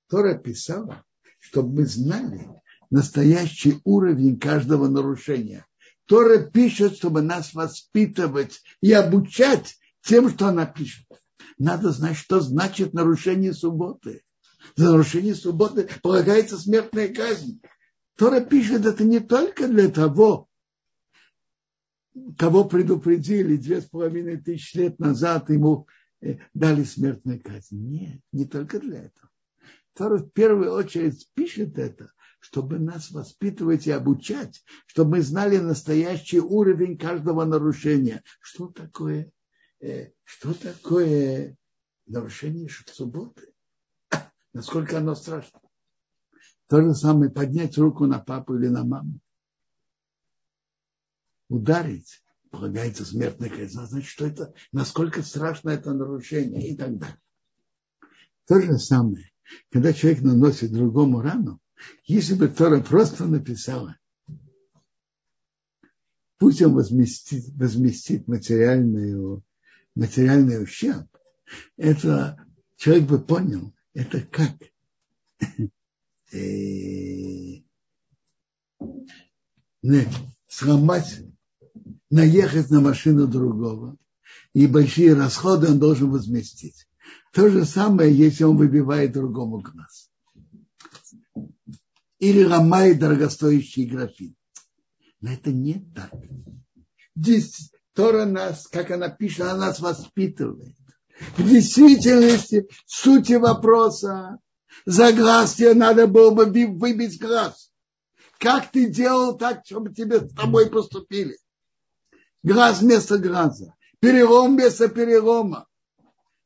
Тора писала, чтобы мы знали настоящий уровень каждого нарушения. Тора пишет, чтобы нас воспитывать и обучать тем, что она пишет. Надо знать, что значит нарушение субботы. За нарушение субботы полагается смертная казнь. Тора пишет это не только для того, кого предупредили две с половиной тысячи лет назад, ему э, дали смертную казнь. Нет, не только для этого. Тора в первую очередь пишет это, чтобы нас воспитывать и обучать, чтобы мы знали настоящий уровень каждого нарушения. Что такое, что такое нарушение субботы? Насколько оно страшно. То же самое поднять руку на папу или на маму. Ударить полагается смертная казнь. Значит, что это, насколько страшно это нарушение и так далее. То же самое когда человек наносит другому рану, если бы Тора просто написала, пусть он возместит, возместит материальную, материальный ущерб, это человек бы понял, это как э, сломать, наехать на машину другого, и большие расходы он должен возместить. То же самое, если он выбивает другому глаз. Или ломает дорогостоящий графин. Но это не так. Здесь Тора нас, как она пишет, она нас воспитывает. В действительности, сути вопроса, за глаз тебе надо было бы выбить глаз. Как ты делал так, чтобы тебе с тобой поступили? Глаз вместо глаза. Перелом вместо перелома.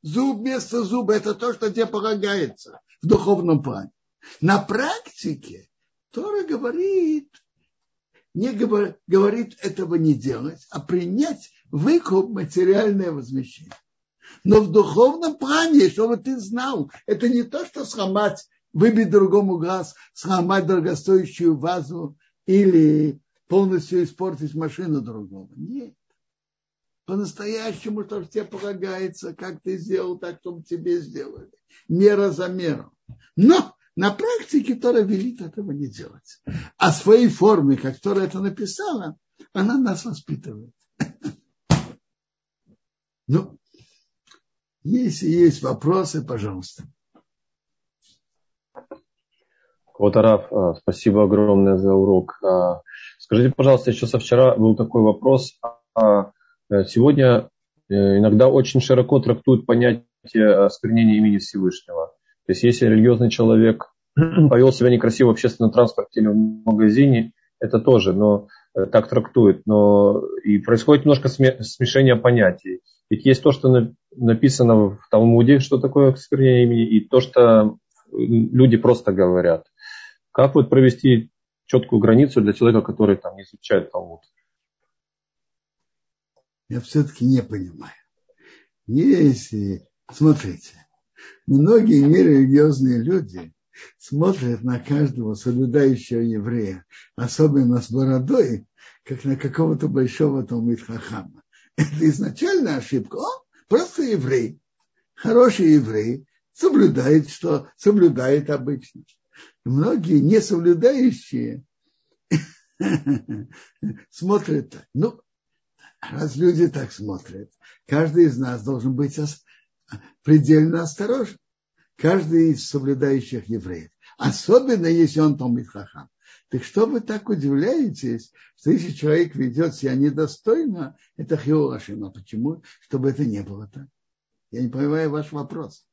Зуб вместо зуба. Это то, что тебе полагается в духовном плане. На практике Тора говорит, не говорит, этого не делать, а принять выкуп материальное возмещение. Но в духовном плане, чтобы ты знал, это не то, что сломать, выбить другому глаз, сломать дорогостоящую вазу или полностью испортить машину другого. Нет. По-настоящему, что тебе полагается, как ты сделал, так, чтобы тебе сделали. Мера за меру. Но на практике Тора велит этого не делать. А своей форме, как Тора это написала, она нас воспитывает. Ну, если есть вопросы, пожалуйста. Вот, Араф, а, спасибо огромное за урок. А, скажите, пожалуйста, еще со вчера был такой вопрос. А, э, сегодня э, иногда очень широко трактуют понятие осквернения имени Всевышнего. То есть, если религиозный человек повел себя некрасиво в общественном транспорте или в магазине, это тоже, но э, так трактует. Но и происходит немножко смешение понятий. Ведь есть то, что написано в Талмуде, что такое осквернение имени, и то, что люди просто говорят. Как вот провести четкую границу для человека, который там не изучает Талмуд? Я все-таки не понимаю. Если, смотрите, многие нерелигиозные люди смотрят на каждого соблюдающего еврея, особенно с бородой, как на какого-то большого Талмит Хахама это изначально ошибка. О, просто еврей, хороший еврей, соблюдает, что соблюдает обычно. Многие не соблюдающие смотрят так. Ну, раз люди так смотрят, каждый из нас должен быть предельно осторожен. Каждый из соблюдающих евреев. Особенно, если он Томит Хахам. Так что вы так удивляетесь, что если человек ведет себя недостойно, это хиолашим. А почему? Чтобы это не было так. Я не понимаю ваш вопрос.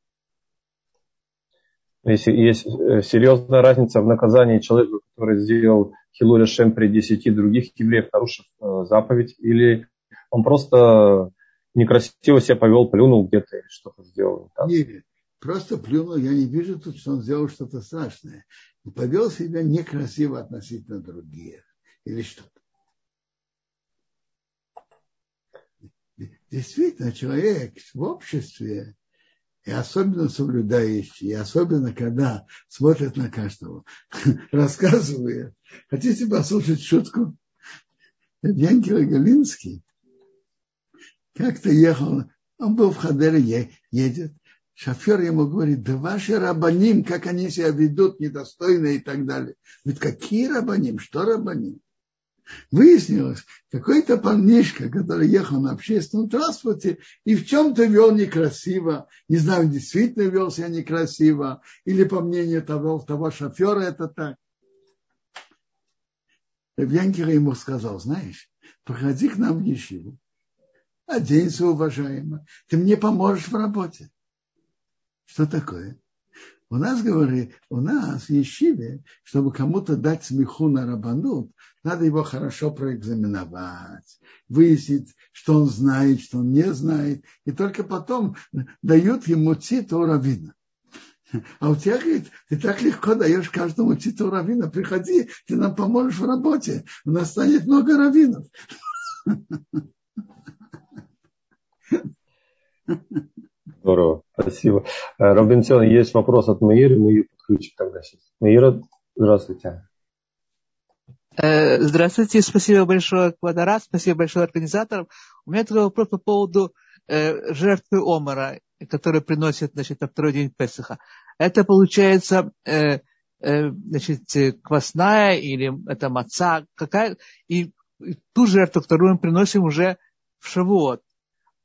Если есть э, серьезная разница в наказании человека, который сделал Хилуля Шем при десяти других евреев, нарушив э, заповедь, или он просто некрасиво себя повел, плюнул где-то или что-то сделал. Нет, просто плюнул, я не вижу тут, что он сделал что-то страшное и повел себя некрасиво относительно других или что-то. Действительно, человек в обществе, и особенно соблюдающий, и особенно когда смотрит на каждого, рассказывает. Хотите послушать шутку? Янкел Галинский как-то ехал, он был в Хадере, едет, Шофер ему говорит, да ваши рабаним, как они себя ведут, недостойно и так далее. Ведь какие рабаним? Что рабаним? Выяснилось, какой-то парнишка, который ехал на общественном транспорте и в чем-то вел некрасиво, не знаю, действительно вел себя некрасиво, или по мнению того, того шофера это так. Янкер ему сказал, знаешь, приходи к нам в Ешиву, оденься уважаемо, ты мне поможешь в работе. Что такое? У нас, говорит, у нас в Ешиве, чтобы кому-то дать смеху на рабанут, надо его хорошо проэкзаменовать, выяснить, что он знает, что он не знает, и только потом дают ему титул равина. А у тебя, говорит, ты так легко даешь каждому титул равина. Приходи, ты нам поможешь в работе. У нас станет много раввинов. Здорово, спасибо. Э, Робинсон, есть вопрос от Маиры, ее подключим тогда сейчас. Маира, здравствуйте. Э, здравствуйте, спасибо большое, Квадрат, спасибо большое организаторам. У меня такой вопрос по поводу э, жертвы Омара, который приносит значит, на второй день Песаха. Это получается значит, квасная или это маца, какая, и ту жертву, которую мы приносим уже в Шавуот.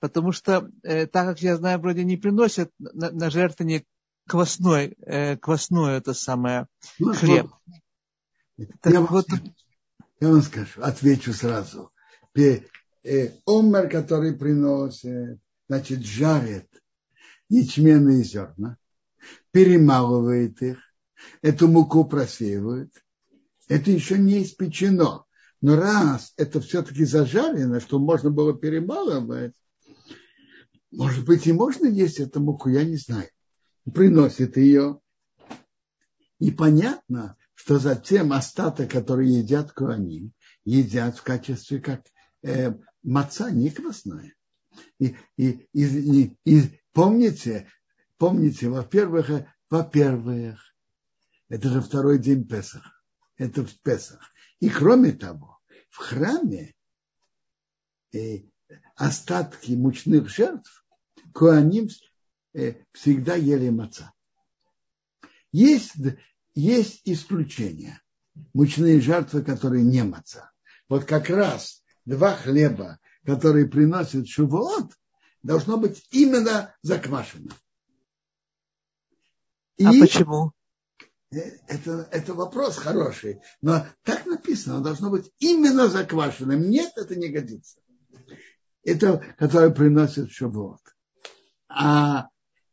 Потому что, э, так как я знаю, вроде не приносят на, на жертвенник квасной, э, квасной это самое, ну, хлеб. Так я, вот, я вам скажу, отвечу сразу. Э, омер, который приносит, значит, жарит ячменные зерна, перемалывает их, эту муку просеивают. Это еще не испечено. Но раз это все-таки зажарено, что можно было перемалывать, может быть, и можно есть эту муку, я не знаю. Приносит ее. И понятно, что затем остаток, который едят куани, едят в качестве как э, маца, не квасная. И, и, и, и, и помните, помните, во-первых, во-первых, это же второй день Песах. Это в Песах. И кроме того, в храме э, остатки мучных жертв Коаним э, всегда ели маца. Есть, есть исключения. Мучные жертвы, которые не маца. Вот как раз два хлеба, которые приносят шувот, должно быть именно заквашено. А И а почему? Э, это, это вопрос хороший, но так написано, оно должно быть именно заквашенным. Нет, это не годится. Это, которое приносит шабот. А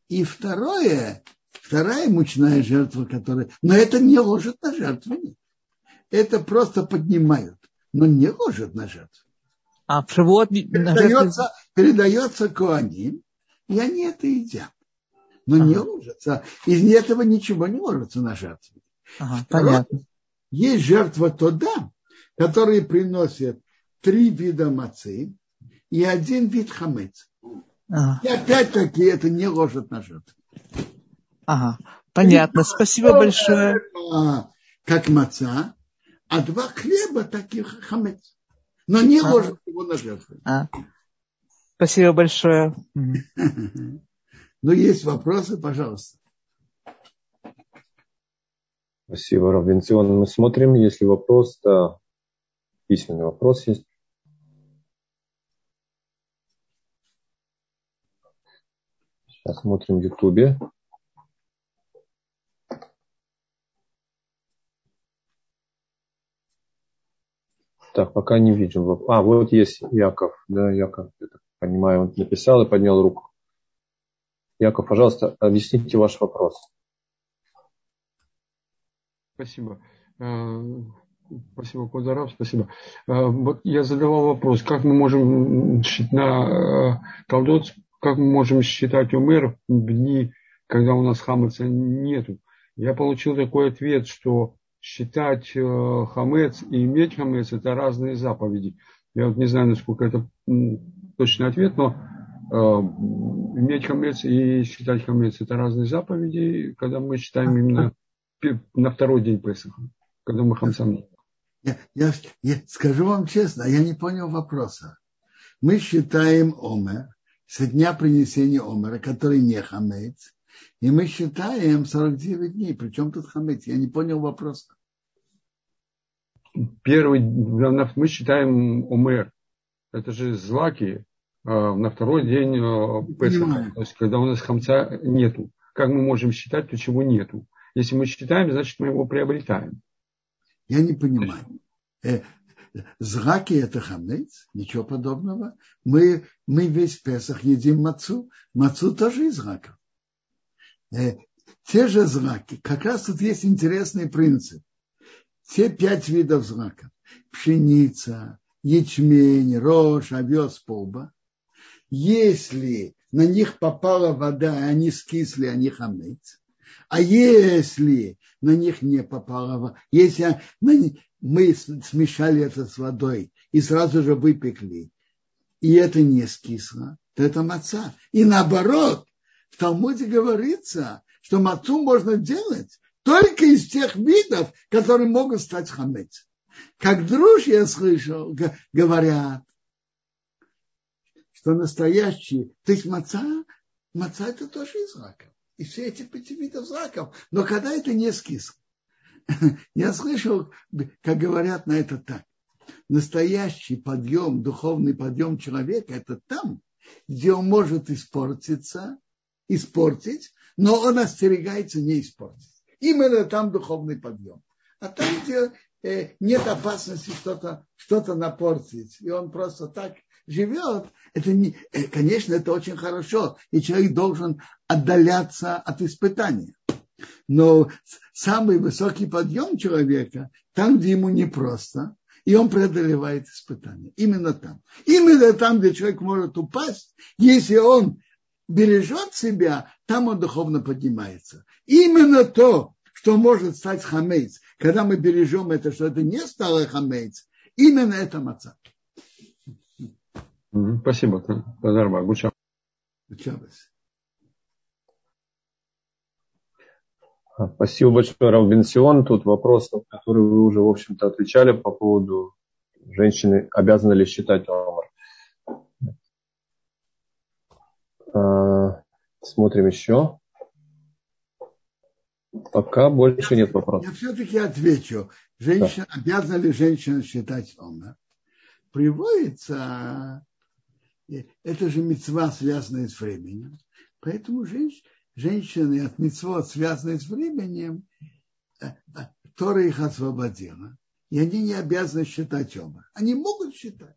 и второе, вторая мучная жертва, которая... Но это не ложит на жертву. Это просто поднимают, но не ложит на жертву. А живот... Передается, передается куаним, и они это едят. Но ага. не ложится. Из этого ничего не ложится на жертву. Ага, понятно. Есть жертва туда, которые приносят три вида мацы и один вид хамец. Ага. И опять-таки это не ложит на жертву. Ага, понятно. Спасибо большое. Как маца, а два хлеба таких хамец. Но не ага. ложит его на жертву. А. Спасибо большое. Ну, есть вопросы, пожалуйста. Спасибо, Равенцион. Мы смотрим, если вопрос, то письменный вопрос есть. Сейчас смотрим в Ютубе. Так, пока не видим. А, вот есть Яков. Да, Яков, я так понимаю, он написал и поднял руку. Яков, пожалуйста, объясните ваш вопрос. Спасибо. Э, спасибо, Козаров, спасибо. Э, вот я задавал вопрос, как мы можем на э, колдот, как мы можем считать умер в дни, когда у нас хамеца нету. Я получил такой ответ, что считать хамец и иметь хамец это разные заповеди. Я вот не знаю, насколько это точный ответ, но Э, иметь хамец и считать хамец это разные заповеди, когда мы считаем именно на второй день Песаха, когда мы хамцам. Я, я, я скажу вам честно, я не понял вопроса. Мы считаем омер с дня принесения омера, который не хамец, и мы считаем 49 дней. Причем тут хамец? Я не понял вопроса. Первый, мы считаем омер. Это же злаки, Э, на второй день э, Песаха, то есть когда у нас хамца нету. Как мы можем считать, то чего нету? Если мы считаем, значит мы его приобретаем. Я не понимаю. Э, зраки это хамец, ничего подобного. Мы, мы весь Песах едим мацу. Мацу тоже из раков. Те же зраки. Как раз тут есть интересный принцип. Те пять видов зраков. Пшеница, ячмень, рожь, овес, полба если на них попала вода, и они скисли, они хамец. А если на них не попала вода, если мы смешали это с водой и сразу же выпекли, и это не скисло, то это маца. И наоборот, в Талмуде говорится, что мацу можно делать только из тех видов, которые могут стать хамец. Как друж я слышал, говорят, что настоящий, то есть маца, маца это тоже из раков. И все эти пяти видов раков. Но когда это не скисло. Я слышал, как говорят на это так. Настоящий подъем, духовный подъем человека, это там, где он может испортиться, испортить, но он остерегается не испортить. Именно там духовный подъем. А там, где э, нет опасности что-то что напортить, и он просто так живет, это не, э, конечно, это очень хорошо, и человек должен отдаляться от испытания. Но самый высокий подъем человека, там, где ему непросто, и он преодолевает испытания. Именно там. Именно там, где человек может упасть, если он бережет себя, там он духовно поднимается. Именно то, что может стать хамейц, когда мы бережем это, что это не стало хамейц, именно это маца. Спасибо. Спасибо. Спасибо большое, Рав Бенсион. Тут вопрос, на который вы уже, в общем-то, отвечали по поводу женщины, обязаны ли считать омар. А, смотрим еще. Пока больше нет вопросов. Я все-таки отвечу. Женщина, да. обязана ли женщина считать омар? Приводится, это же мецва, связанная с временем. Поэтому женщина, женщины от мецвод, связанных с временем, э, э, Тора их освободила. И они не обязаны считать оба. Они могут считать.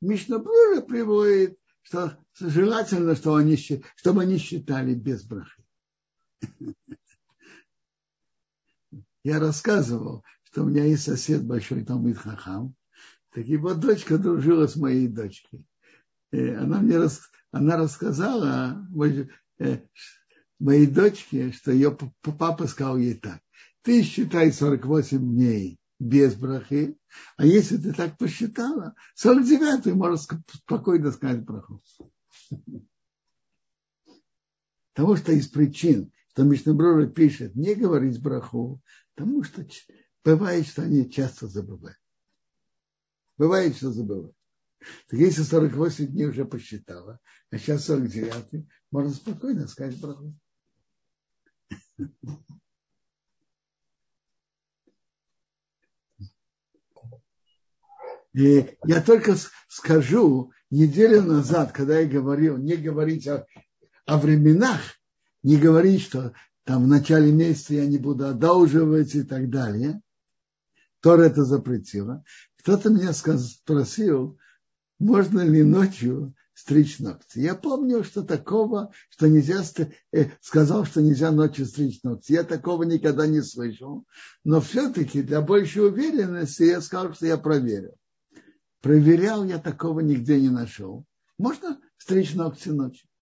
Мишна Брура приводит, что желательно, что они, чтобы они считали без брахи. Я рассказывал, что у меня есть сосед большой Талмит Хахам. Так его дочка дружила с моей дочкой. И э, она мне рас, она рассказала, моей дочке, что ее папа сказал ей так. Ты считай 48 дней без брахи, а если ты так посчитала, 49 можешь спокойно сказать браху. Потому что из причин, что Мишнаброра пишет не говорить браху, потому что бывает, что они часто забывают. Бывает, что забывают. Так если 48 дней уже посчитала, а сейчас 49, можно спокойно сказать браху. И я только скажу, неделю назад, когда я говорил, не говорить о, о временах, не говорить, что там в начале месяца я не буду одалживать и так далее. Тор это запретила. Кто-то меня спросил, можно ли ночью стричь ногти. Я помню, что такого, что нельзя, э, сказал, что нельзя ночью стричь ногти. Я такого никогда не слышал. Но все-таки для большей уверенности я сказал, что я проверил. Проверял, я такого нигде не нашел. Можно стричь ногти ночью.